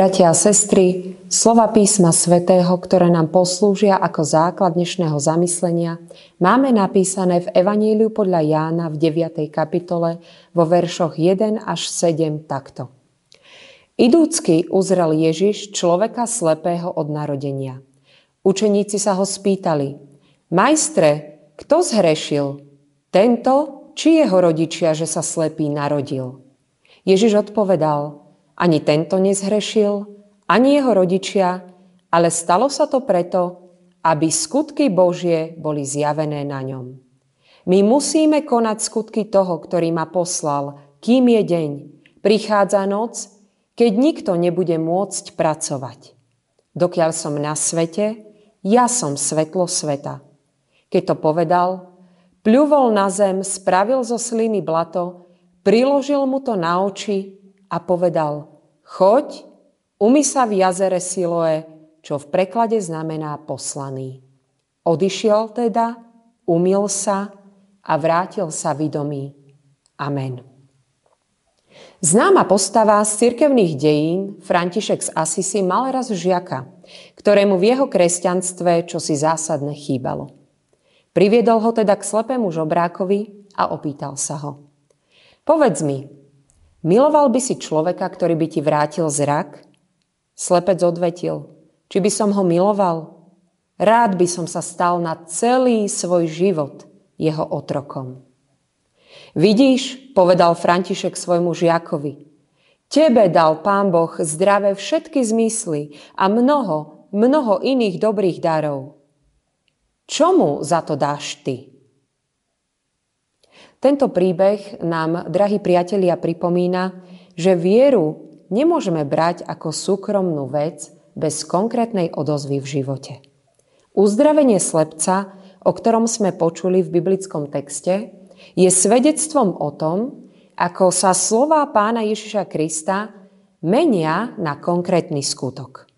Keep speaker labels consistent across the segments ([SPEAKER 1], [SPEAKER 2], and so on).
[SPEAKER 1] Bratia a sestry, slova písma svätého, ktoré nám poslúžia ako základ dnešného zamyslenia, máme napísané v Evaníliu podľa Jána v 9. kapitole vo veršoch 1 až 7 takto. Idúcky uzrel Ježiš človeka slepého od narodenia. Učeníci sa ho spýtali, majstre, kto zhrešil? Tento či jeho rodičia, že sa slepý narodil? Ježiš odpovedal, ani tento nezhrešil, ani jeho rodičia, ale stalo sa to preto, aby skutky Božie boli zjavené na ňom. My musíme konať skutky toho, ktorý ma poslal, kým je deň. Prichádza noc, keď nikto nebude môcť pracovať. Dokiaľ som na svete, ja som svetlo sveta. Keď to povedal, pľuvol na zem, spravil zo sliny blato, priložil mu to na oči a povedal, choď, umy sa v jazere Siloe, čo v preklade znamená poslaný. Odišiel teda, umil sa a vrátil sa vidomý. Amen. Známa postava z cirkevných dejín, František z Asisi, mal raz žiaka, ktorému v jeho kresťanstve čosi zásadne chýbalo. Priviedol ho teda k slepému žobrákovi a opýtal sa ho. Povedz mi, Miloval by si človeka, ktorý by ti vrátil zrak? Slepec odvetil, či by som ho miloval? Rád by som sa stal na celý svoj život jeho otrokom. Vidíš, povedal František svojmu žiakovi, tebe dal Pán Boh zdravé všetky zmysly a mnoho, mnoho iných dobrých darov. Čomu za to dáš ty? Tento príbeh nám, drahí priatelia, pripomína, že vieru nemôžeme brať ako súkromnú vec bez konkrétnej odozvy v živote. Uzdravenie slepca, o ktorom sme počuli v biblickom texte, je svedectvom o tom, ako sa slová pána Ježiša Krista menia na konkrétny skutok.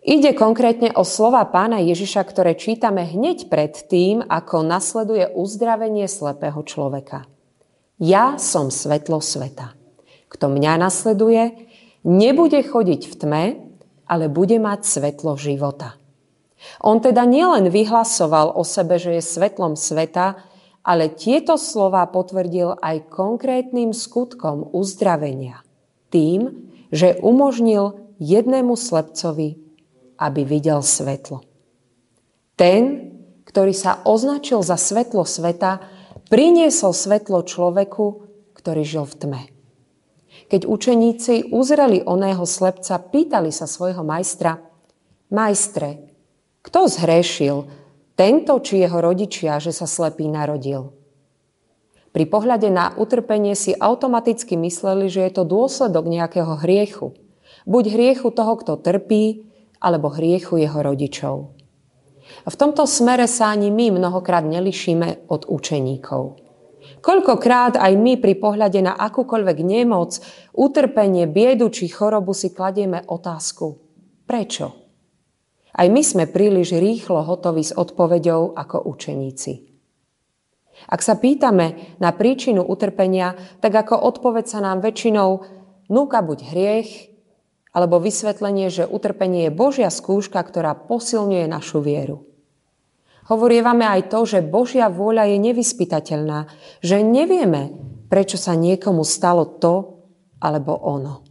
[SPEAKER 1] Ide konkrétne o slova pána Ježiša, ktoré čítame hneď pred tým, ako nasleduje uzdravenie slepého človeka. Ja som svetlo sveta. Kto mňa nasleduje, nebude chodiť v tme, ale bude mať svetlo života. On teda nielen vyhlasoval o sebe, že je svetlom sveta, ale tieto slova potvrdil aj konkrétnym skutkom uzdravenia. Tým, že umožnil jednému slepcovi aby videl svetlo. Ten, ktorý sa označil za svetlo sveta, priniesol svetlo človeku, ktorý žil v tme. Keď učeníci uzreli oného slepca, pýtali sa svojho majstra, majstre, kto zhrešil, tento či jeho rodičia, že sa slepý narodil? Pri pohľade na utrpenie si automaticky mysleli, že je to dôsledok nejakého hriechu. Buď hriechu toho, kto trpí, alebo hriechu jeho rodičov. V tomto smere sa ani my mnohokrát nelišíme od učeníkov. Koľkokrát aj my pri pohľade na akúkoľvek nemoc, utrpenie, biedu či chorobu si kladieme otázku. Prečo? Aj my sme príliš rýchlo hotoví s odpoveďou ako učeníci. Ak sa pýtame na príčinu utrpenia, tak ako odpoveď sa nám väčšinou núka buď hriech, alebo vysvetlenie, že utrpenie je Božia skúška, ktorá posilňuje našu vieru. Hovorievame aj to, že Božia vôľa je nevyspytateľná, že nevieme, prečo sa niekomu stalo to alebo ono.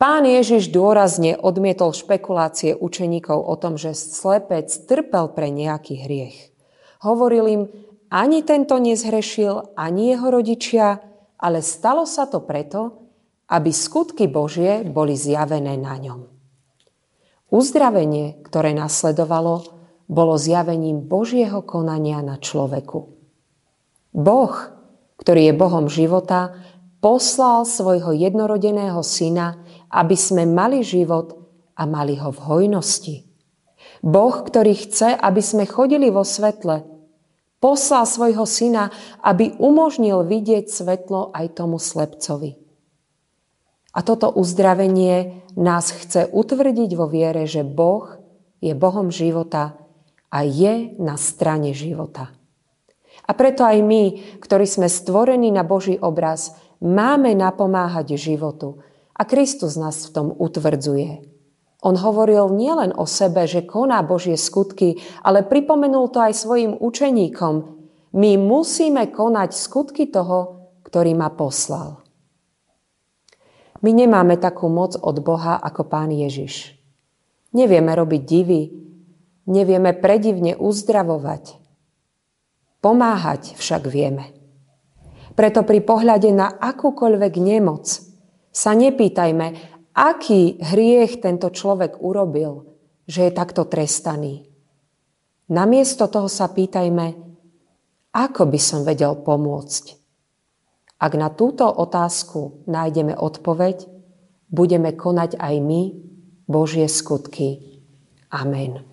[SPEAKER 1] Pán Ježiš dôrazne odmietol špekulácie učeníkov o tom, že slepec trpel pre nejaký hriech. Hovoril im, ani tento nezhrešil, ani jeho rodičia, ale stalo sa to preto, aby skutky Božie boli zjavené na ňom. Uzdravenie, ktoré nasledovalo, bolo zjavením Božieho konania na človeku. Boh, ktorý je Bohom života, poslal svojho jednorodeného syna, aby sme mali život a mali ho v hojnosti. Boh, ktorý chce, aby sme chodili vo svetle, poslal svojho syna, aby umožnil vidieť svetlo aj tomu slepcovi. A toto uzdravenie nás chce utvrdiť vo viere, že Boh je Bohom života a je na strane života. A preto aj my, ktorí sme stvorení na Boží obraz, máme napomáhať životu A Kristus nás v tom utvrdzuje. On hovoril nielen o sebe, že koná Božie skutky, ale pripomenul to aj svojim učeníkom. My musíme konať skutky toho, ktorý ma poslal. My nemáme takú moc od Boha ako Pán Ježiš. Nevieme robiť divy, nevieme predivne uzdravovať. Pomáhať však vieme. Preto pri pohľade na akúkoľvek nemoc sa nepýtajme, aký hriech tento človek urobil, že je takto trestaný. Namiesto toho sa pýtajme, ako by som vedel pomôcť. Ak na túto otázku nájdeme odpoveď, budeme konať aj my Božie skutky. Amen.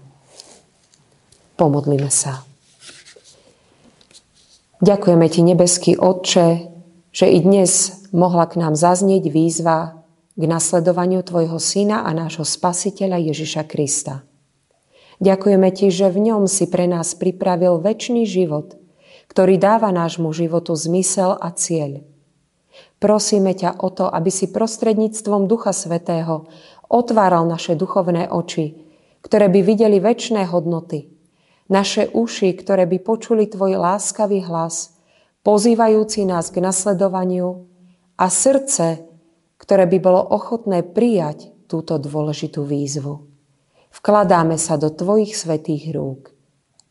[SPEAKER 1] Pomodlíme sa. Ďakujeme Ti, nebeský Otče, že i dnes mohla k nám zaznieť výzva k nasledovaniu Tvojho Syna a nášho Spasiteľa Ježiša Krista. Ďakujeme Ti, že v ňom si pre nás pripravil väčší život, ktorý dáva nášmu životu zmysel a cieľ. Prosíme ťa o to, aby si prostredníctvom Ducha Svetého otváral naše duchovné oči, ktoré by videli väčšné hodnoty, naše uši, ktoré by počuli Tvoj láskavý hlas, pozývajúci nás k nasledovaniu a srdce, ktoré by bolo ochotné prijať túto dôležitú výzvu. Vkladáme sa do Tvojich svetých rúk.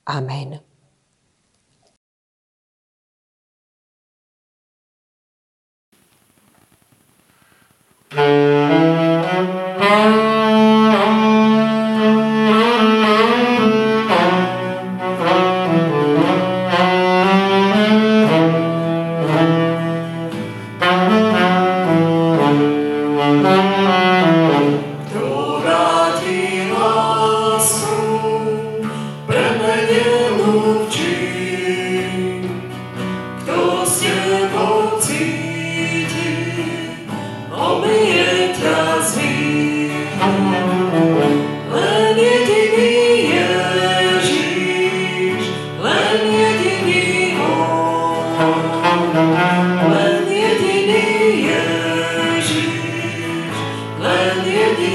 [SPEAKER 1] Amen.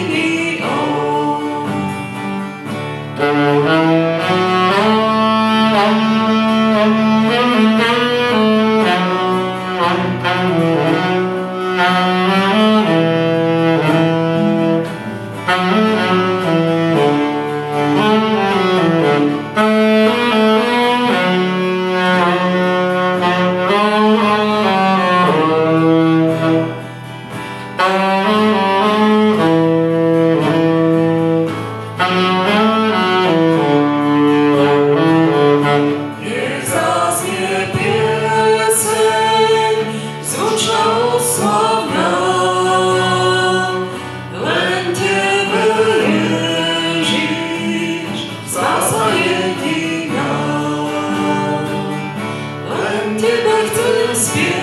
[SPEAKER 2] me. Господь.